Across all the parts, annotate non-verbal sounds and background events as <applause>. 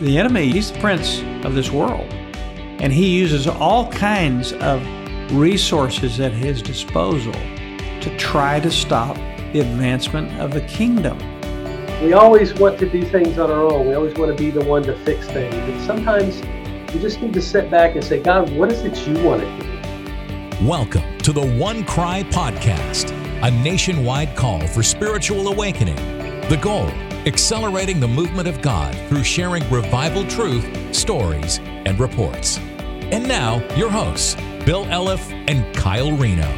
the enemy, he's the prince of this world. And he uses all kinds of resources at his disposal to try to stop the advancement of the kingdom. We always want to do things on our own. We always want to be the one to fix things. But sometimes you just need to sit back and say, God, what is it you want to do? Welcome to the One Cry Podcast, a nationwide call for spiritual awakening. The goal accelerating the movement of God through sharing revival truth, stories, and reports. And now, your hosts, Bill Elliff and Kyle Reno.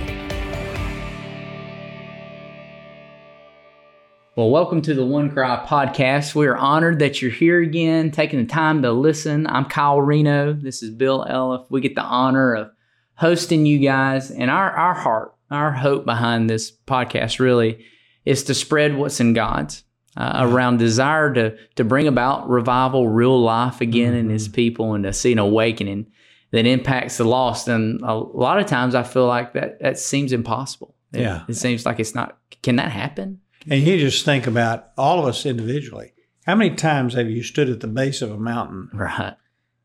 Well, welcome to the One Cry podcast. We are honored that you're here again, taking the time to listen. I'm Kyle Reno. This is Bill Elliff. We get the honor of hosting you guys, and our, our heart, our hope behind this podcast really is to spread what's in God's uh, around desire to to bring about revival, real life again mm-hmm. in His people, and to see an awakening that impacts the lost. And a lot of times, I feel like that that seems impossible. It, yeah, it seems like it's not. Can that happen? And you just think about all of us individually. How many times have you stood at the base of a mountain, right,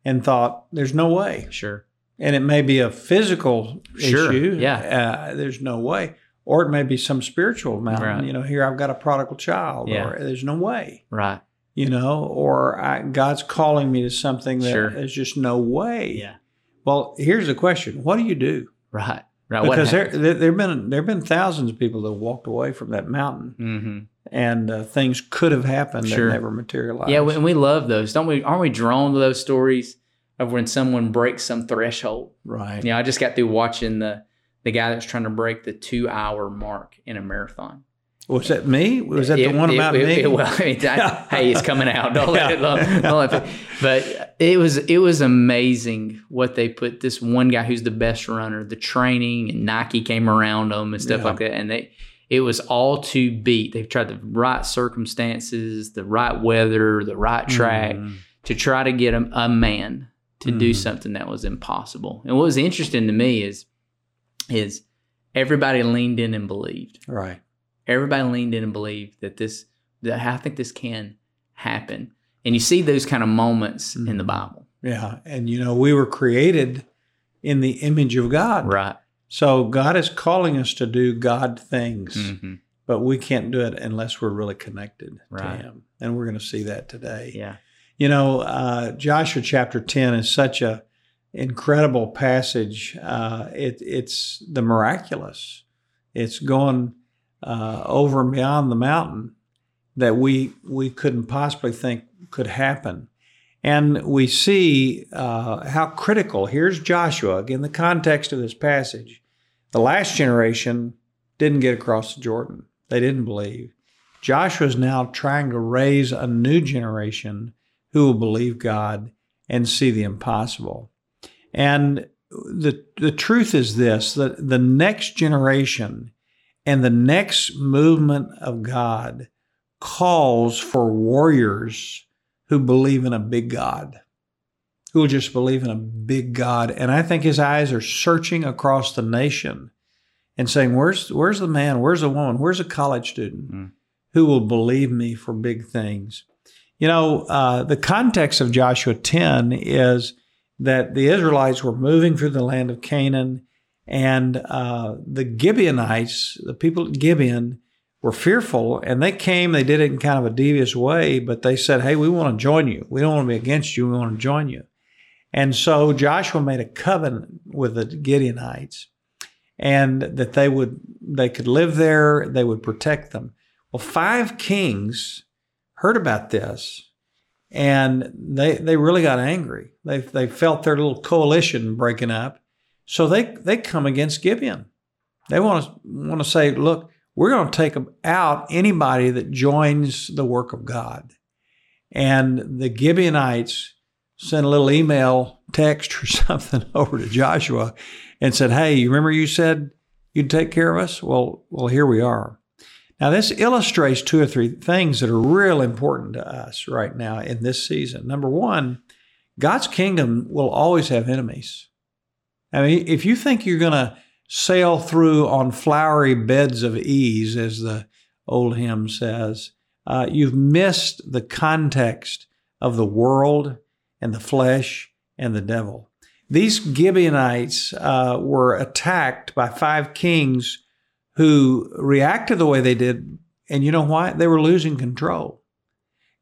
and thought, "There's no way." Sure. And it may be a physical sure. issue. Yeah. Uh, there's no way or it may be some spiritual mountain. Right. You know, here I've got a prodigal child, yeah. or there's no way. Right. You know, or I, God's calling me to something that sure. there's just no way. Yeah. Well, here's the question: What do you do? Right. Right. Because there there've been there've been thousands of people that walked away from that mountain, mm-hmm. and uh, things could have happened sure. that never materialized. Yeah, and we love those, don't we? Aren't we drawn to those stories of when someone breaks some threshold? Right. Yeah, you know, I just got through watching the the guy that's trying to break the two hour mark in a marathon. Was that me? Was that it, the one it, about it, me? well, I mean, I, <laughs> hey, it's coming out. Don't let it. Don't, don't let it. But it was it was amazing what they put. This one guy who's the best runner, the training and Nike came around him and stuff yeah. like that, and they it was all to beat. They've tried the right circumstances, the right weather, the right track mm. to try to get a, a man to mm. do something that was impossible. And what was interesting to me is is everybody leaned in and believed. Right. Everybody leaned in and believed that this that I think this can happen. And you see those kind of moments mm-hmm. in the Bible. Yeah. And you know, we were created in the image of God. Right. So God is calling us to do God things. Mm-hmm. But we can't do it unless we're really connected right. to Him. And we're going to see that today. Yeah. You know, uh, Joshua chapter 10 is such a incredible passage. Uh, it, it's the miraculous. It's going uh, over and beyond the mountain that we we couldn't possibly think could happen. And we see uh, how critical. Here's Joshua again. The context of this passage: the last generation didn't get across the Jordan. They didn't believe. Joshua is now trying to raise a new generation who will believe God and see the impossible. And the the truth is this that the next generation and the next movement of God calls for warriors who believe in a big God, who will just believe in a big God. And I think his eyes are searching across the nation and saying, Where's where's the man? Where's the woman? Where's a college student mm. who will believe me for big things? You know, uh, the context of Joshua 10 is that the Israelites were moving through the land of Canaan, and uh, the Gibeonites, the people at Gibeon, were fearful, and they came. They did it in kind of a devious way, but they said, "Hey, we want to join you. We don't want to be against you. We want to join you." And so Joshua made a covenant with the Gibeonites, and that they would they could live there. They would protect them. Well, five kings heard about this and they they really got angry. They they felt their little coalition breaking up, so they they come against Gibeon. They want to want to say, look, we're going to take out anybody that joins the work of God. And the Gibeonites sent a little email, text, <laughs> or something over to Joshua, and said, "Hey, you remember you said you'd take care of us? Well, well, here we are." Now, this illustrates two or three things that are real important to us right now in this season. Number one, God's kingdom will always have enemies. I mean, if you think you're going to sail through on flowery beds of ease, as the old hymn says, uh, you've missed the context of the world and the flesh and the devil. These Gibeonites uh, were attacked by five kings who reacted the way they did. And you know why? They were losing control.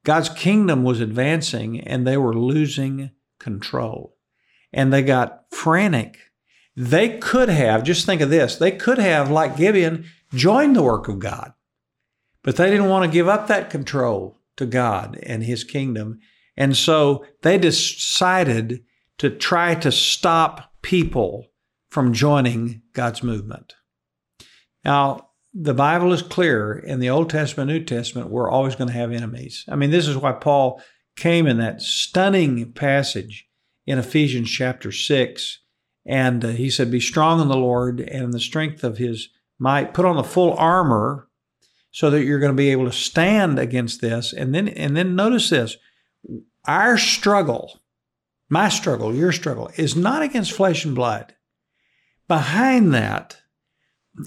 God's kingdom was advancing and they were losing control. And they got frantic. They could have, just think of this, they could have, like Gibeon, joined the work of God. But they didn't want to give up that control to God and his kingdom. And so they decided to try to stop people from joining God's movement. Now, the Bible is clear in the Old Testament, New Testament, we're always going to have enemies. I mean, this is why Paul came in that stunning passage in Ephesians chapter 6. And uh, he said, Be strong in the Lord and in the strength of his might. Put on the full armor so that you're going to be able to stand against this. And then, and then notice this our struggle my struggle, your struggle, is not against flesh and blood. Behind that,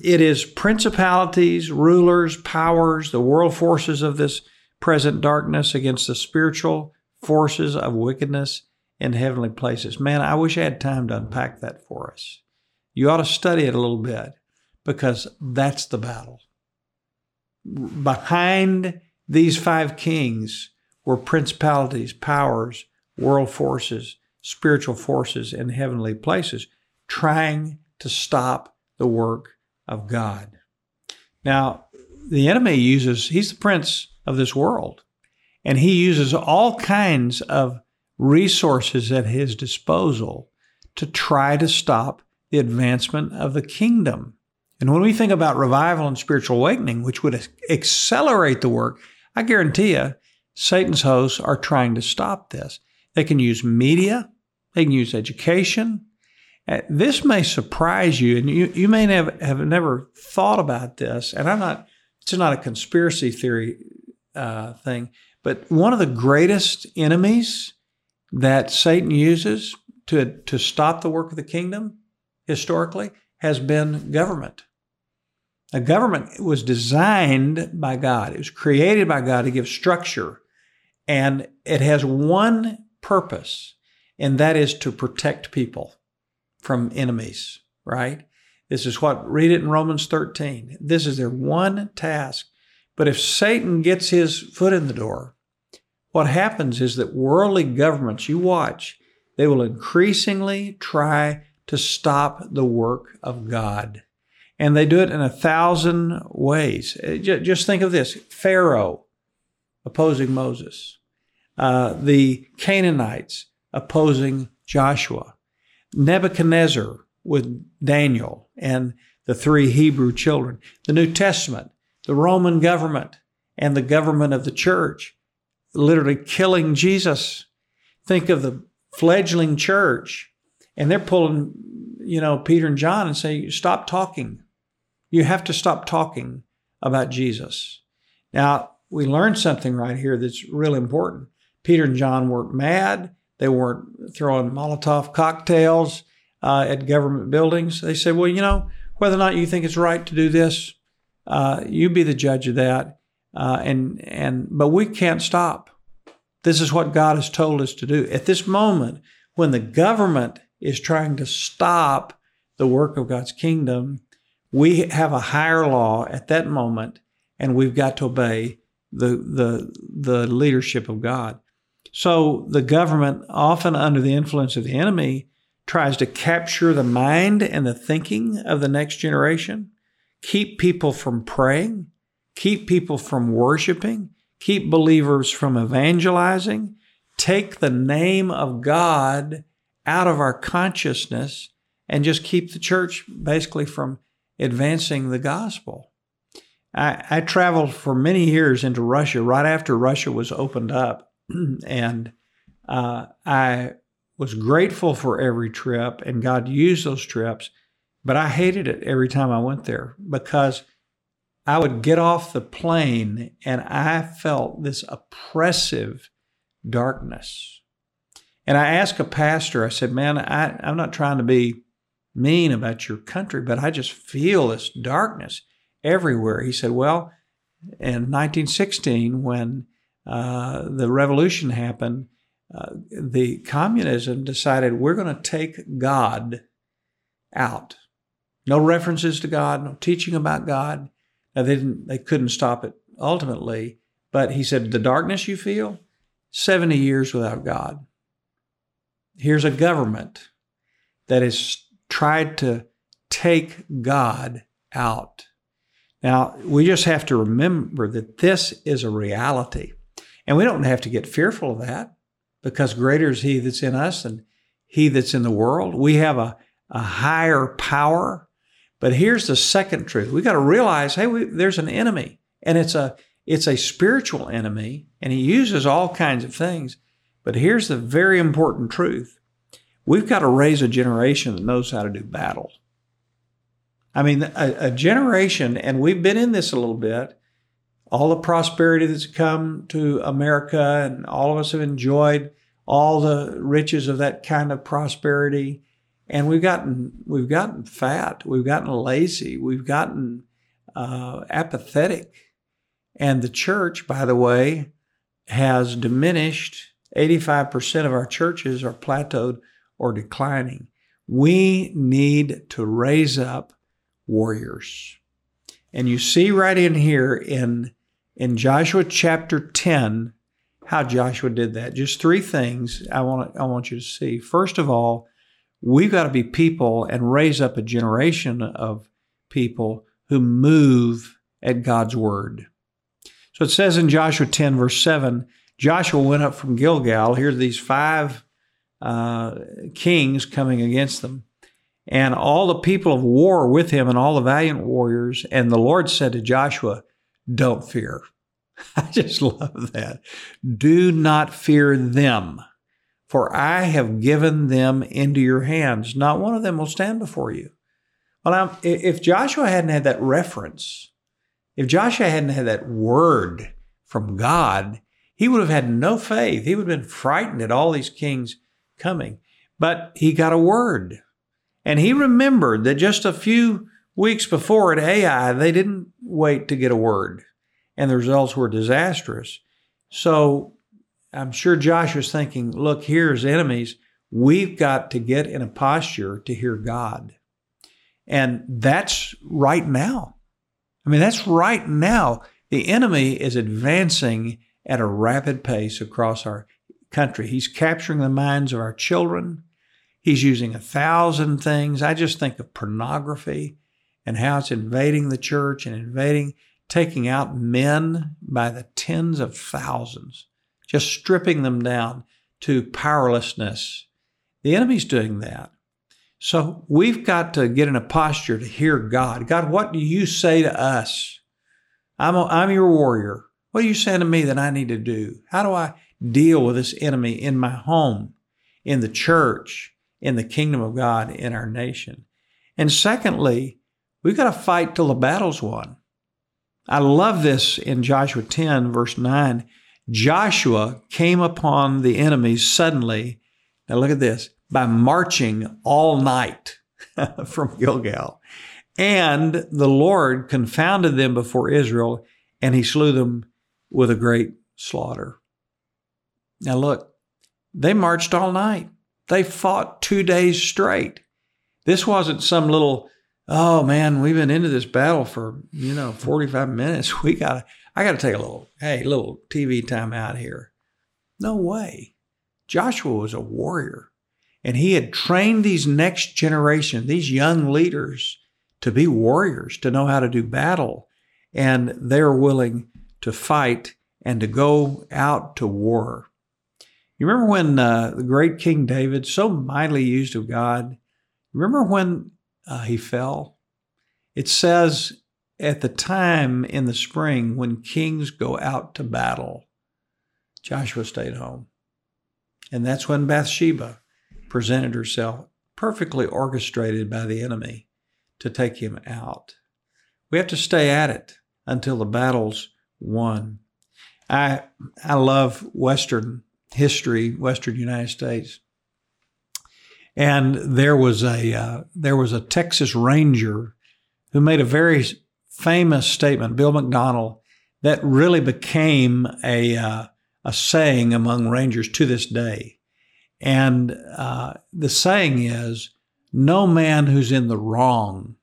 it is principalities, rulers, powers, the world forces of this present darkness against the spiritual forces of wickedness in heavenly places. Man, I wish I had time to unpack that for us. You ought to study it a little bit because that's the battle. Behind these five kings were principalities, powers, world forces, spiritual forces in heavenly places, trying to stop the work of God. Now, the enemy uses, he's the prince of this world, and he uses all kinds of resources at his disposal to try to stop the advancement of the kingdom. And when we think about revival and spiritual awakening, which would accelerate the work, I guarantee you, Satan's hosts are trying to stop this. They can use media, they can use education. Uh, this may surprise you, and you, you may have, have never thought about this. And I'm not, it's not a conspiracy theory uh, thing, but one of the greatest enemies that Satan uses to, to stop the work of the kingdom historically has been government. A government was designed by God, it was created by God to give structure, and it has one purpose, and that is to protect people from enemies, right? This is what, read it in Romans 13. This is their one task. But if Satan gets his foot in the door, what happens is that worldly governments, you watch, they will increasingly try to stop the work of God. And they do it in a thousand ways. Uh, just think of this Pharaoh opposing Moses uh, the Canaanites opposing Joshua, Nebuchadnezzar with Daniel and the three Hebrew children, the New Testament, the Roman government, and the government of the church, literally killing Jesus. Think of the fledgling church, and they're pulling, you know, Peter and John and say, Stop talking. You have to stop talking about Jesus. Now, we learned something right here that's really important. Peter and John weren't mad. They weren't throwing Molotov cocktails uh, at government buildings. They said, well, you know, whether or not you think it's right to do this, uh, you be the judge of that. Uh, and and but we can't stop. This is what God has told us to do. At this moment, when the government is trying to stop the work of God's kingdom, we have a higher law at that moment, and we've got to obey the the the leadership of God. So the government, often under the influence of the enemy, tries to capture the mind and the thinking of the next generation, keep people from praying, keep people from worshiping, keep believers from evangelizing, take the name of God out of our consciousness, and just keep the church basically from advancing the gospel. I, I traveled for many years into Russia right after Russia was opened up <clears throat> and uh, I was grateful for every trip, and God used those trips, but I hated it every time I went there because I would get off the plane and I felt this oppressive darkness. And I asked a pastor, I said, Man, I, I'm not trying to be mean about your country, but I just feel this darkness everywhere. He said, Well, in 1916, when uh, the revolution happened, uh, the communism decided we're going to take God out. No references to God, no teaching about God. Now they didn't, they couldn't stop it ultimately, but he said, the darkness you feel, 70 years without God. Here's a government that has tried to take God out. Now, we just have to remember that this is a reality. And we don't have to get fearful of that because greater is He that's in us than He that's in the world. We have a, a higher power. But here's the second truth. We got to realize, hey, we, there's an enemy, and it's a it's a spiritual enemy, and he uses all kinds of things. But here's the very important truth. We've got to raise a generation that knows how to do battle. I mean, a, a generation, and we've been in this a little bit, all the prosperity that's come to America, and all of us have enjoyed all the riches of that kind of prosperity. And we've gotten we've gotten fat, we've gotten lazy, we've gotten uh, apathetic, and the church, by the way, has diminished. Eighty-five percent of our churches are plateaued or declining. We need to raise up warriors. And you see right in here in in Joshua chapter 10 how Joshua did that. Just three things I want I want you to see. First of all, we've got to be people and raise up a generation of people who move at God's word. So it says in Joshua 10 verse 7, Joshua went up from Gilgal. Here are these five uh, kings coming against them and all the people of war with him and all the valiant warriors. And the Lord said to Joshua, Don't fear. <laughs> I just love that. Do not fear them, for I have given them into your hands. Not one of them will stand before you. Well, I'm, if Joshua hadn't had that reference, if Joshua hadn't had that word from God, he would have had no faith. He would have been frightened at all these kings coming. But he got a word and he remembered that just a few weeks before at Ai, they didn't wait to get a word, and the results were disastrous. So I'm sure Josh was thinking, look, here's enemies. We've got to get in a posture to hear God. And that's right now. I mean, that's right now. The enemy is advancing at a rapid pace across our country. He's capturing the minds of our children. He's using a thousand things. I just think of pornography and how it's invading the church and invading, taking out men by the tens of thousands, just stripping them down to powerlessness. The enemy's doing that. So we've got to get in a posture to hear God. God, what do you say to us? I'm, a, I'm your warrior. What are you saying to me that I need to do? How do I deal with this enemy in my home, in the church, in the kingdom of God in our nation. And secondly, we've got to fight till the battle's won. I love this in Joshua 10, verse 9. Joshua came upon the enemies suddenly. Now look at this by marching all night <laughs> from Gilgal. And the Lord confounded them before Israel, and he slew them with a great slaughter. Now look, they marched all night. They fought two days straight. This wasn't some little, oh man, we've been into this battle for, you know, 45 minutes. <laughs> We got to, I got to take a little, hey, little TV time out here. No way. Joshua was a warrior and he had trained these next generation, these young leaders to be warriors, to know how to do battle. And they're willing to fight and to go out to war. You remember when uh, the great King David, so mightily used of God, remember when uh, he fell? It says at the time in the spring when kings go out to battle, Joshua stayed home. And that's when Bathsheba presented herself, perfectly orchestrated by the enemy to take him out. We have to stay at it until the battle's won. I I love Western history, Western United States. And there was a uh, there was a Texas Ranger who made a very famous statement, Bill McDonald, that really became a uh, a saying among rangers to this day. And uh, the saying is no man who's in the wrong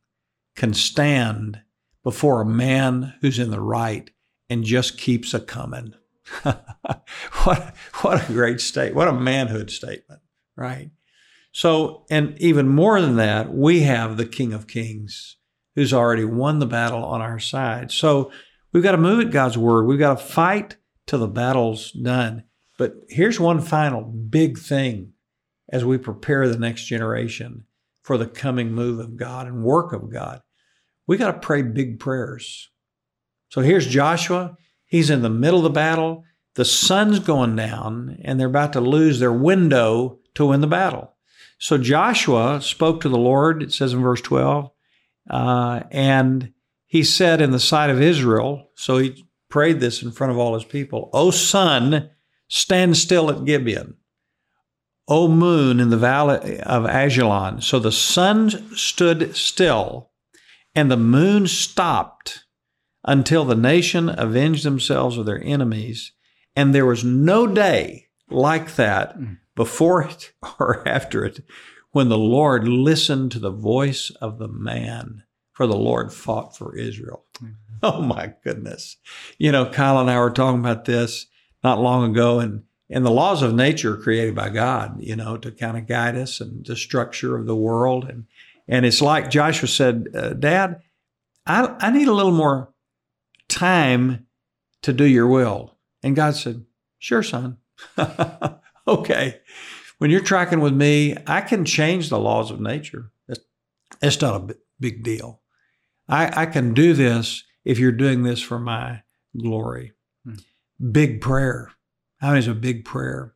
can stand before a man who's in the right and just keeps a coming. <laughs> what, what a great state. What a manhood statement, right? So, and even more than that, we have the King of Kings who's already won the battle on our side. So we've got to move at God's word. We've got to fight till the battle's done. But here's one final big thing as we prepare the next generation for the coming move of God and work of God. We got to pray big prayers. So here's Joshua. He's in the middle of the battle. The sun's going down, and they're about to lose their window to win the battle. So Joshua spoke to the Lord, it says in verse 12, uh, and he said in the sight of Israel, so he prayed this in front of all his people, O sun, stand still at Gibeon. O moon in the valley of Ajalon. So the sun stood still, and the moon stopped until the nation avenged themselves of their enemies. And there was no day like that before it <laughs> or after it when the Lord listened to the voice of the man, for the Lord fought for Israel. Oh my goodness. You know, Kyle and I were talking about this not long ago, and, and the laws of nature are created by God, you know, to kind of guide us and the structure of the world. And, and it's like Joshua said, uh, Dad, I, I need a little more time to do your will. And God said, Sure, son. <laughs> okay. When you're tracking with me, I can change the laws of nature. That's, that's not a big deal. I, I can do this if you're doing this for my glory. Hmm. Big prayer. How many is a big prayer?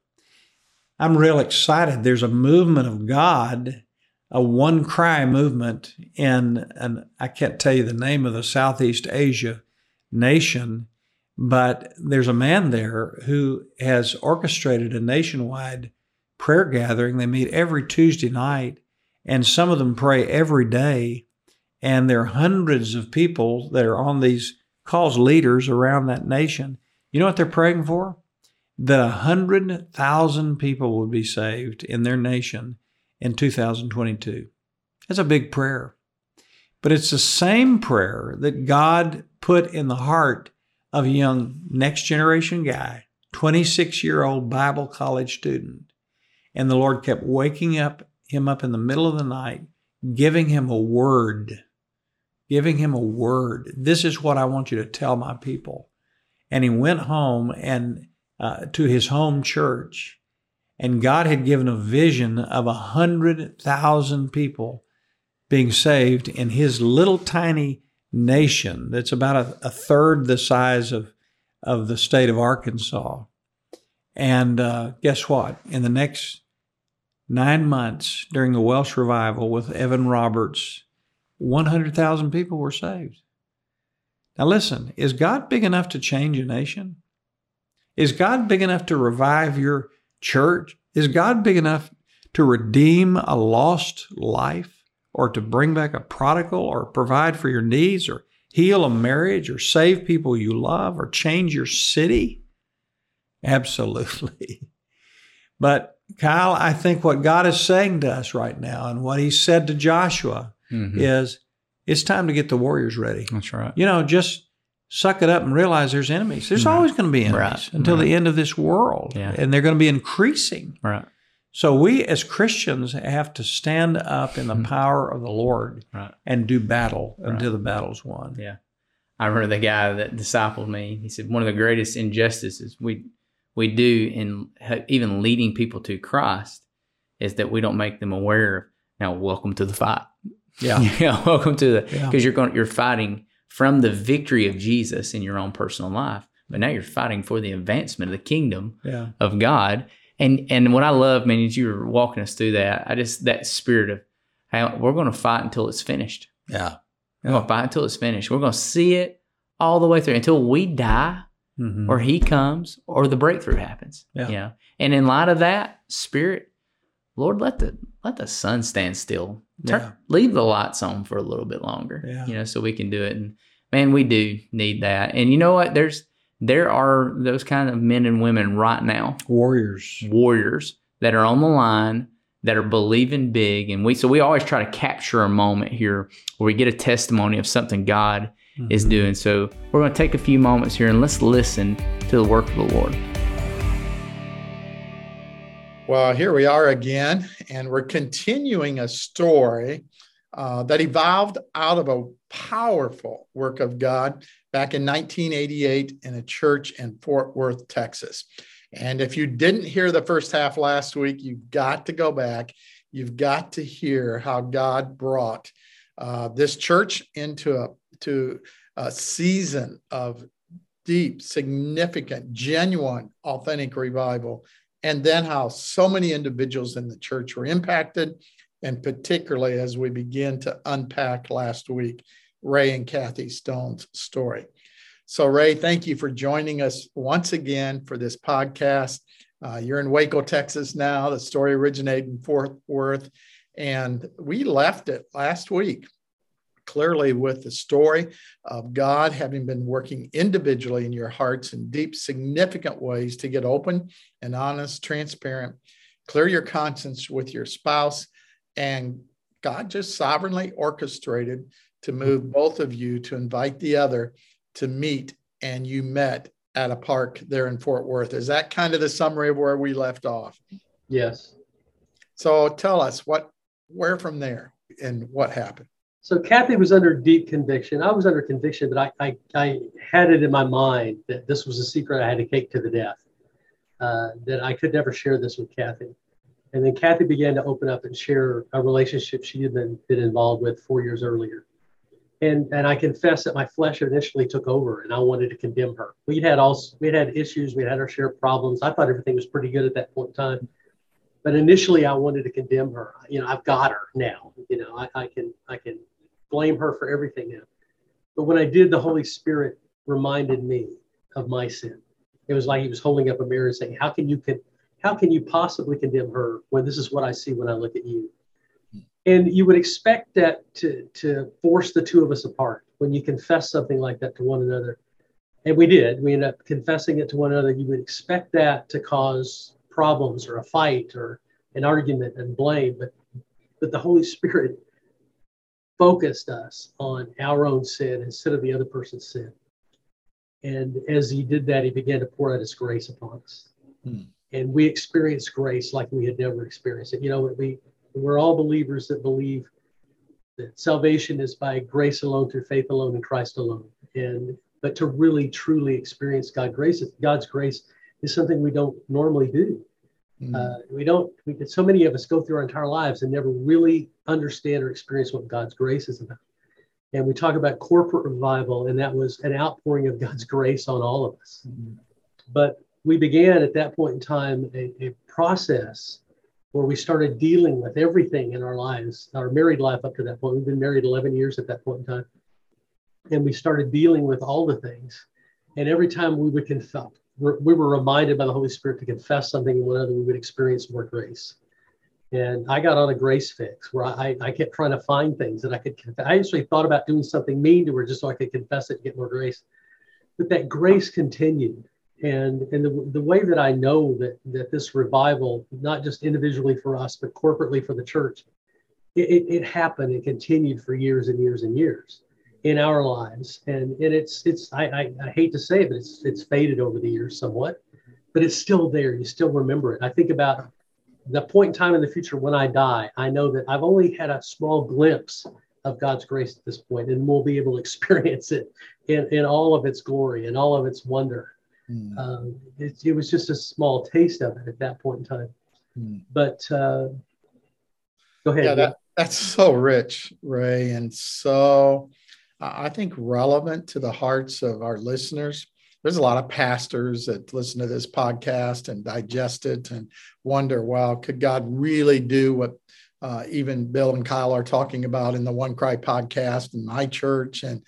I'm real excited. There's a movement of God, a one cry movement in, and I can't tell you the name of the Southeast Asia nation, but there's a man there who has orchestrated a nationwide prayer gathering. They meet every Tuesday night, and some of them pray every day. And there are hundreds of people that are on these calls, leaders around that nation. You know what they're praying for? That a hundred thousand people would be saved in their nation in 2022. That's a big prayer. But it's the same prayer that God put in the heart of a young next generation guy, 26 year old Bible college student. And the Lord kept waking up him up in the middle of the night, giving him a word, giving him a word. This is what I want you to tell my people. And he went home and uh, to his home church, and God had given a vision of a hundred thousand people being saved in his little tiny nation that's about a, a third the size of, of the state of Arkansas. And uh, guess what? In the next nine months during the Welsh revival with Evan Roberts, 100,000 people were saved. Now, listen, is God big enough to change a nation? Is God big enough to revive your church? Is God big enough to redeem a lost life? Or to bring back a prodigal or provide for your needs or heal a marriage or save people you love or change your city? Absolutely. <laughs> But Kyle, I think what God is saying to us right now and what he said to Joshua mm-hmm. is it's time to get the warriors ready. That's right. You know, just suck it up and realize there's enemies. There's right. always going to be enemies right. until right. the end of this world. Yeah. And they're going to be increasing. Right. So we as Christians have to stand up in the mm-hmm. power of the Lord right. and do battle right. until the battle's won. Yeah. I remember the guy that discipled me. He said one of the greatest injustices we we do in even leading people to Christ is that we don't make them aware of now welcome to the fight. Yeah. <laughs> yeah welcome to the because yeah. you're going you're fighting from the victory of Jesus in your own personal life. But now you're fighting for the advancement of the kingdom yeah. of God and and what I love, man, is you were walking us through that. I just that spirit of how we're going to fight until it's finished. Yeah, we're going to fight until it's finished. We're going to see it all the way through until we die, mm-hmm. or He comes, or the breakthrough happens. Yeah, you know? and in light of that spirit, Lord, let the let the sun stand still. Turn, yeah. Leave the lights on for a little bit longer. Yeah. you know, so we can do it. And man, we do need that. And you know what? There's there are those kind of men and women right now, Warriors. warriors that are on the line that are believing big. And we, so we always try to capture a moment here where we get a testimony of something God is Mhm. doing. So we're going to take a few moments here and let's listen to the work of the Lord. Well, here we are again, and we're continuing a story uh, that evolved out of a powerful work of God back in 1988 in a church in Fort Worth, Texas. And if you didn't hear the first half last week, you've got to go back. You've got to hear how God brought uh, this church into a to a season of deep, significant, genuine, authentic revival and then how so many individuals in the church were impacted, and particularly as we begin to unpack last week Ray and Kathy Stone's story. So, Ray, thank you for joining us once again for this podcast. Uh, you're in Waco, Texas now. The story originated in Fort Worth, and we left it last week clearly with the story of God having been working individually in your hearts in deep, significant ways to get open and honest, transparent, clear your conscience with your spouse. And God just sovereignly orchestrated to move both of you to invite the other to meet, and you met at a park there in Fort Worth. Is that kind of the summary of where we left off? Yes. So tell us what, where from there and what happened. So Kathy was under deep conviction. I was under conviction, but I, I, I had it in my mind that this was a secret I had to take to the death, uh, that I could never share this with Kathy. And then Kathy began to open up and share a relationship she had been, been involved with four years earlier. And, and I confess that my flesh initially took over and I wanted to condemn her. We'd had all we'd had issues, we had our share of problems. I thought everything was pretty good at that point in time. But initially I wanted to condemn her. You know, I've got her now. You know, I, I can I can blame her for everything now. But when I did, the Holy Spirit reminded me of my sin. It was like he was holding up a mirror and saying, How can you can how can you possibly condemn her when this is what I see when I look at you? And you would expect that to, to force the two of us apart when you confess something like that to one another. And we did. We ended up confessing it to one another. You would expect that to cause problems or a fight or an argument and blame. But, but the Holy Spirit focused us on our own sin instead of the other person's sin. And as he did that, he began to pour out his grace upon us. Hmm. And we experienced grace like we had never experienced it. You know, we, we're all believers that believe that salvation is by grace alone, through faith alone, in Christ alone. And but to really truly experience God grace, God's grace is something we don't normally do. Mm. Uh, we don't. We, so many of us go through our entire lives and never really understand or experience what God's grace is about. And we talk about corporate revival, and that was an outpouring of God's grace on all of us. Mhm. But we began at that point in time a, a process where we started dealing with everything in our lives, our married life up to that point. We've been married 11 years at that point in time. And we started dealing with all the things. And every time we would confess, we were reminded by the Holy Spirit to confess something in one another, we would experience more grace. And I got on a grace fix where I, I kept trying to find things that I could confess. I actually thought about doing something mean to her just so I could confess it and get more grace. But that grace continued. And, and the, the way that I know that, that this revival, not just individually for us, but corporately for the church, it, it, it happened and continued for years and years and years in our lives. And, and it's, it's I, I, I hate to say it, but it's, it's faded over the years somewhat, but it's still there. You still remember it. I think about the point in time in the future when I die, I know that I've only had a small glimpse of God's grace at this point, and we'll be able to <laughs> experience it in, in all of its glory and all of its wonder. Mm. Um, it, it was just a small taste of it at that point in time. Mm. But uh, go ahead. Yeah, that, that's so rich, Ray, and so I I think relevant to the hearts of our listeners. There's a lot of pastors that listen to this podcast and digest it and wonder, well, could God really do what uh, even Bill and Kyle are talking about in the One Cry podcast in my church? And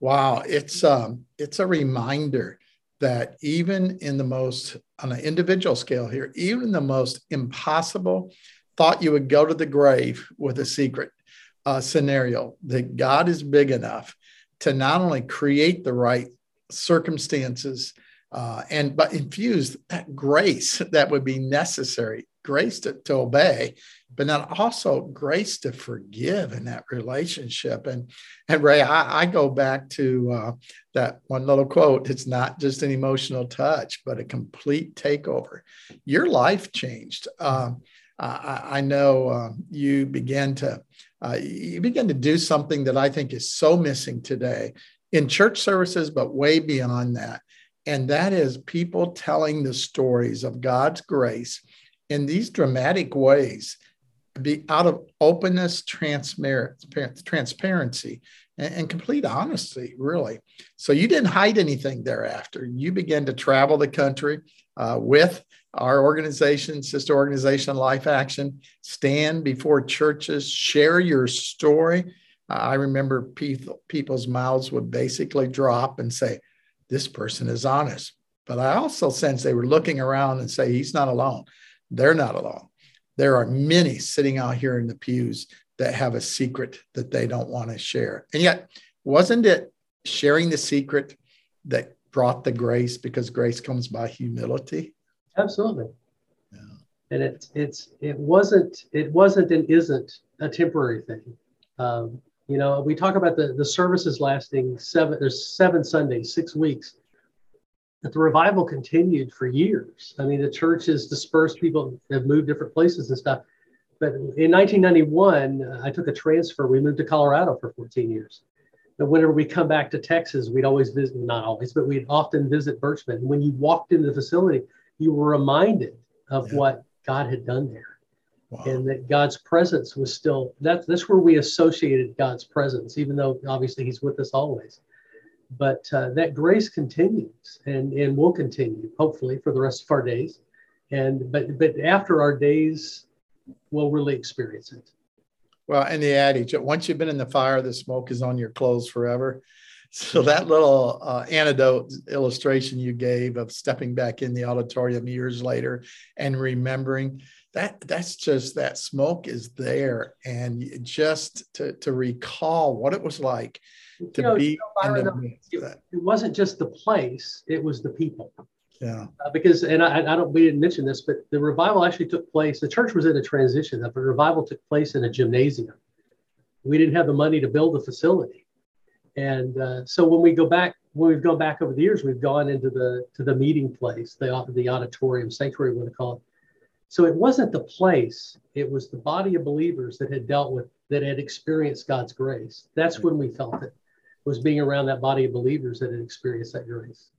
wow, it's um, it's a reminder that even in the most on an individual scale here, even the most impossible thought you would go to the grave with a secret uh, scenario, that God is big enough to not only create the right circumstances uh, and but infuse that grace that would be necessary grace to, to obey but not also grace to forgive in that relationship. And and ray i, I go back to uh, that one little quote it's not just an emotional touch but a complete takeover. Your life changed. Um, I, I, know uh, you began to uh, you began to do something that i think is so missing today in church services but way beyond that. And that is people telling the stories of God's grace in these dramatic ways, be out of openness, transparency, and, and complete honesty, really. So you didn't hide anything thereafter. You began to travel the country uh, with our organization, sister organization, Life Action, stand before churches, share your story. Uh, I remember people, people's mouths would basically drop and say, this person is honest. But I also sense they were looking around and say, he's not alone. They're not alone. There are many sitting out here in the pews that have a secret that they don't want to share. And yet, wasn't it sharing the secret that brought the grace because grace comes by humility? Absolutely. Yeah. And it's it's it wasn't it wasn't and isn't a temporary thing. Um, you know, we talk about the, the services lasting seven, there's seven Sundays, six weeks. But the revival continued for years. I mean, the church has dispersed, people have moved different places and stuff. But in 1991, uh, I took a transfer. We moved to Colorado for 14 years. And whenever we come back to Texas, we'd always visit, not always, but we'd often visit Birchman. And when you walked into the facility, you were reminded of yeah. what God had done there. Wow. And that God's presence was still that's that's where we associated God's presence, even though obviously He's with us always. But uh, that grace continues and and will continue hopefully for the rest of our days. And but but after our days, we'll really experience it. Well, and the adage once you've been in the fire, the smoke is on your clothes forever. So that little uh, anecdote illustration you gave of stepping back in the auditorium years later and remembering that that's just that smoke is there and just to, to recall what it was like to you know, be the midst of that. It wasn't just the place, it was the people. Yeah. Uh, because, and I, I, don't, we didn't mention this, but the revival actually took place. The church was in a transition. The revival took place in a gymnasium. We didn't have the money to build a facility. And uh, so when we go back, when we've gone back over the years, we've gone into the to the meeting place, the the auditorium, sanctuary, we what to call it. So it wasn't the place; it was the body of believers that had dealt with that had experienced God's grace. That's when we felt it was being around that body of believers that had experienced that grace.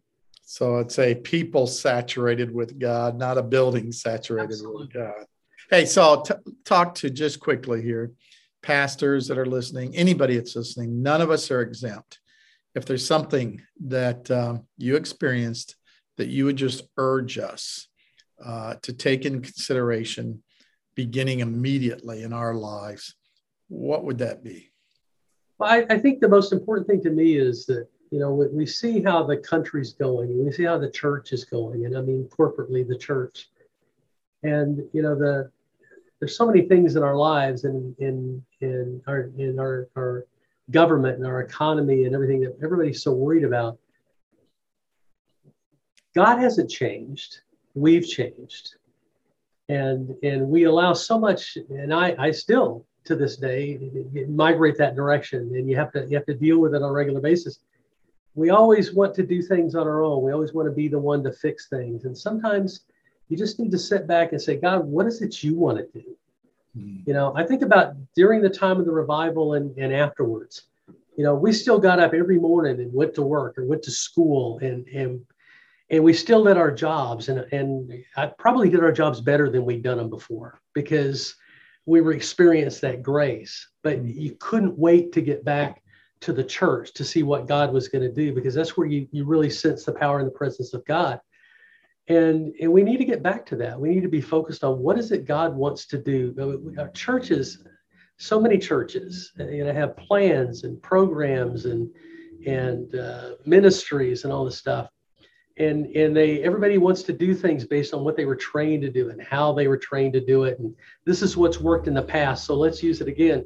So it's a people saturated with God, not a building saturated Absolutely. with God. Hey, so t- talk to just quickly here pastors that are listening, anybody that's listening, none of us are exempt. If there's something that um, you experienced that you would just urge us uh, to take in consideration beginning immediately in our lives, what would that be? Well, I, I think the most important thing to me is that, you know, we, see how the country's going and we see how the church is going. And I mean, corporately, the church. And, you know, the, there's so many things in our lives and in in our in our, our government and our economy and everything that everybody's so worried about. God hasn't changed. We've changed. And and we allow so much, and I, I still to this day migrate that direction. And you have to you have to deal with it on a regular basis. We always want to do things on our own. We always want to be the one to fix things. And sometimes you just need to sit back and say, God, what is it you want to do? Mm-hmm. You know, I think about during the time of the revival and, and afterwards. You know, we still got up every morning and went to work or went to school and and and we still did our jobs and and I probably did our jobs better than we'd done them before because we were experienced that grace. But mm-hmm. you couldn't wait to get back to the church to see what God was going to do because that's where you, you really sense the power and the presence of God and and we need to get back to that we need to be focused on what is it god wants to do our churches so many churches you know have plans and programs and and uh, ministries and all this stuff and and they everybody wants to do things based on what they were trained to do and how they were trained to do it and this is what's worked in the past so let's use it again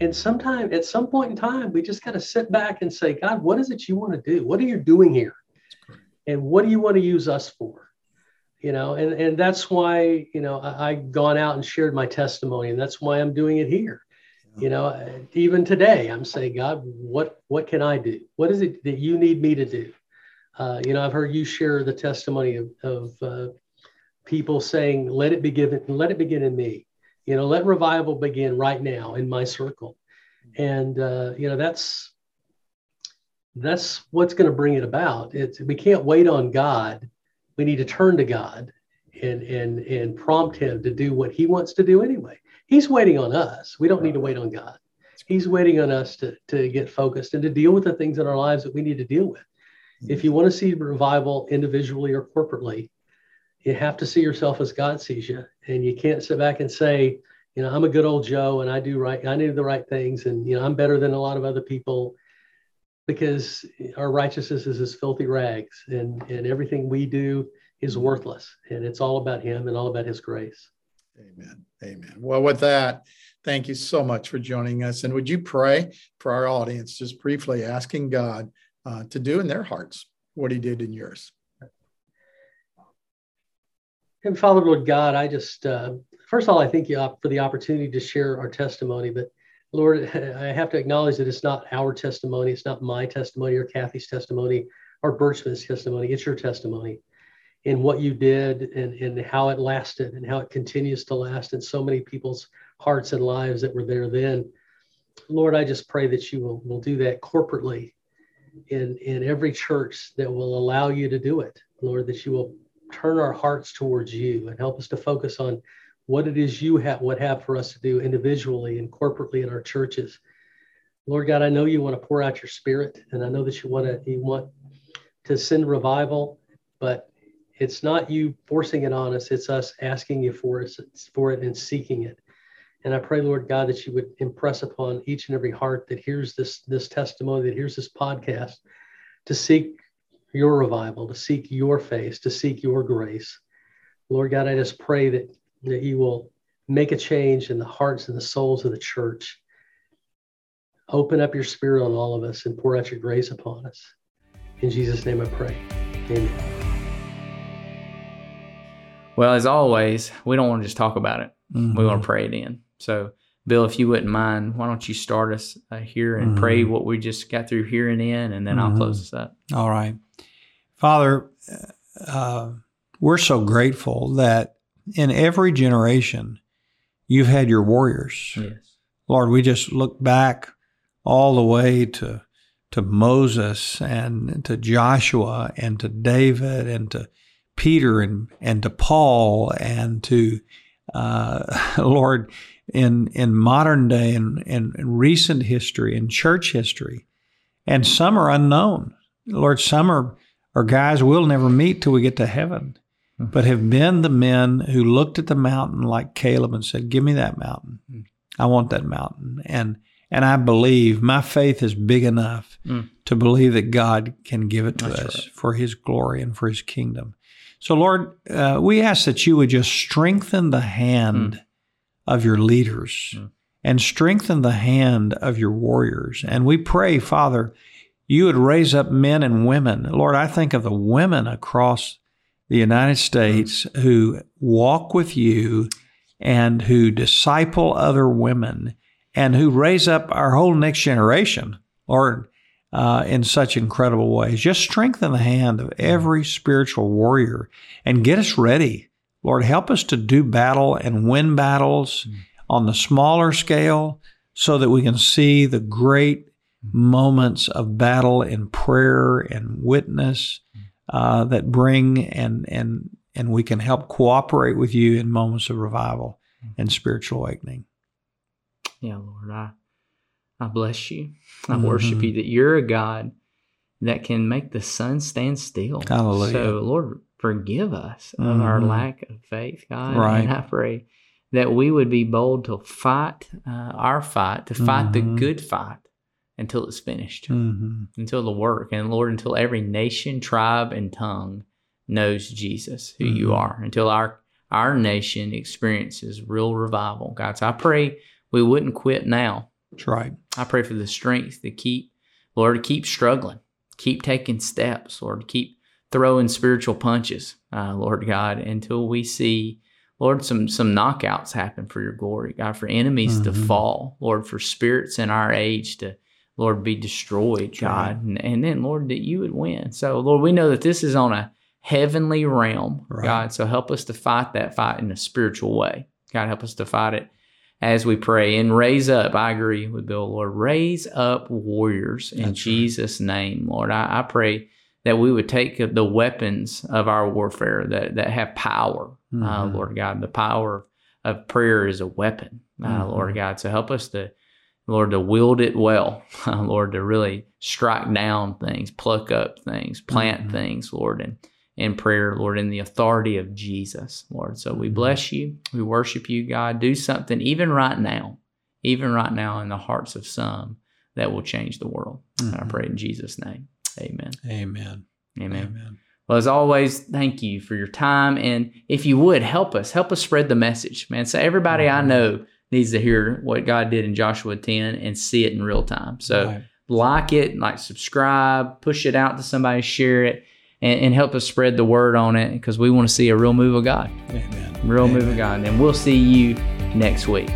and sometime at some point in time we just got to sit back and say god what is it you want to do what are you doing here and what do you want to use us for? You know, and, and that's why, you know, I, I've gone out and shared my testimony, and that's why I'm doing it here. You know, even today, I'm saying, God, what what can I do? What is it that you need me to do? Uh, you know, I've heard you share the testimony of, of uh, people saying, "Let it begin, let it begin in me." You know, let revival begin right now in my circle, and uh, you know that's that's what's going to bring it about. It's we can't wait on God. We need to turn to God and and and prompt Him to do what He wants to do anyway. He's waiting on us. We don't need to wait on God. He's waiting on us to to get focused and to deal with the things in our lives that we need to deal with. If you want to see revival individually or corporately, you have to see yourself as God sees you, and you can't sit back and say, you know, I'm a good old Joe and I do right, I do the right things, and you know, I'm better than a lot of other people because our righteousness is as filthy rags and, and everything we do is mm-hmm. worthless. And it's all about him and all about his grace. Amen. Amen. Well with that thank you so much for joining us. And would you pray for our audience just briefly asking god uh, to do in their hearts what he did in yours and father lord god i just uh, first of all i thank you for the opportunity to share our testimony but Lord, <laughs> I have to acknowledge that it's not our testimony, it's not my testimony or Kathy's testimony or Birchman's testimony. It's your testimony in what you did and, and how it lasted and how it continues to last in so many people's hearts and lives that were there then. Lord, I just pray that you will, will do that corporately in, in every church that will allow you to do it. Lord, that you will turn our hearts towards you and help us to focus on what it is you have what have for us to do individually and corporately in our churches. Lord God, I know you want to pour out your spirit, and I know that you want to you want to send revival, but it's not you forcing it on us, it's us asking you for it, for it and seeking it. And I pray, Lord God, that you would impress upon each and every heart that hears this, this testimony, that hears this podcast, to seek your revival, to seek your face, to seek your grace. Lord God, I just pray that that you will make a change in the hearts and the souls of the church. Open up your spirit on all of us and pour out your grace upon us. In Jesus' name I pray. Amen. Well, as always, we don't want to just talk about it. Mm-hmm. We want to pray it in. So, Bill, if you wouldn't mind, why don't you start us uh, here and mm-hmm. pray what we just got through hearing in, and then mm-hmm. I'll close us up. All right. Father, uh, we're so grateful that in every generation, you've had your warriors. Yes. Lord, we just look back all the way to to Moses and to Joshua and to David and to Peter and and to Paul and to uh, <laughs> Lord in in modern day and in, in recent history and church history, and some are unknown. Lord, some are are guys we'll never meet till we get to heaven but have been the men who looked at the mountain like Caleb and said, "Give me that mountain. Mm. I want that mountain." And and I believe my faith is big enough mm. to believe that God can give it to That's us right. for His glory and for His kingdom. So, Lord, uh, we ask that you would just strengthen the hand mm. of your leaders mm. and strengthen the hand of your warriors. And we pray, Father, you would raise up men and women. Lord, I think of the women across the United States who walk with you and who disciple other women and who raise up our whole next generation, Lord, uh, in such incredible ways. Just strengthen the hand of every spiritual warrior and get us ready. Lord, help us to do battle and win battles mm. on the smaller scale so that we can see the great moments of battle in prayer and witness uh, that bring and and and we can help cooperate with you in moments of revival and spiritual awakening. Yeah, Lord, I I bless you. I mm-hmm. worship you that you're a God that can make the sun stand still. Hallelujah. So, Lord, forgive us of mm-hmm. our lack of faith, God. Right. And I pray that we would be bold to fight uh, our fight, to fight mm-hmm. the good fight until it's finished, mm-hmm. until the work. And Lord, until every nation, tribe, and tongue knows Jesus, who mm-hmm. you are, until our our nation experiences real revival. God, so I pray we wouldn't quit now. That's right. I pray for the strength to keep, Lord, to keep struggling, keep taking steps, Lord, to keep throwing spiritual punches, uh, Lord God, until we see, Lord, some some knockouts happen for your glory, God, for enemies to Mhm. fall, Lord, for spirits in our age to, Lord, be destroyed, That's God, right. and, and then Lord that you would win. So Lord, we know that this is on a heavenly realm, Right. God. So help us to fight that fight in a spiritual way. God, help us to fight it as we pray and raise up. I agree with Bill, Lord. Raise up warriors in That's right. Jesus' name, Lord. I, I pray that we would take the weapons of our warfare that, that have power, uh, Mhm. Lord God. The power of prayer is a weapon, uh, Mhm. Lord God. So help us to, Lord, to wield it well, <laughs> Lord, to really strike down things, pluck up things, plant Mhm. things, Lord, and in prayer, Lord, in the authority of Jesus, Lord. So we bless you. We worship you, God. Do something even right now, even right now in the hearts of some that will change the world. And I pray in Jesus' name. Amen. Amen. Amen. Amen. Well, as always, thank you for your time. And if you would help us, help us spread the message, man. So everybody I Mhm. know needs to hear what God did in Joshua 10 and see it in real time. So Right. like it, like subscribe, push it out to somebody, share it, and, and help us spread the word on it because we want to see a real move of God, Amen. real move of God. And we'll see you next week.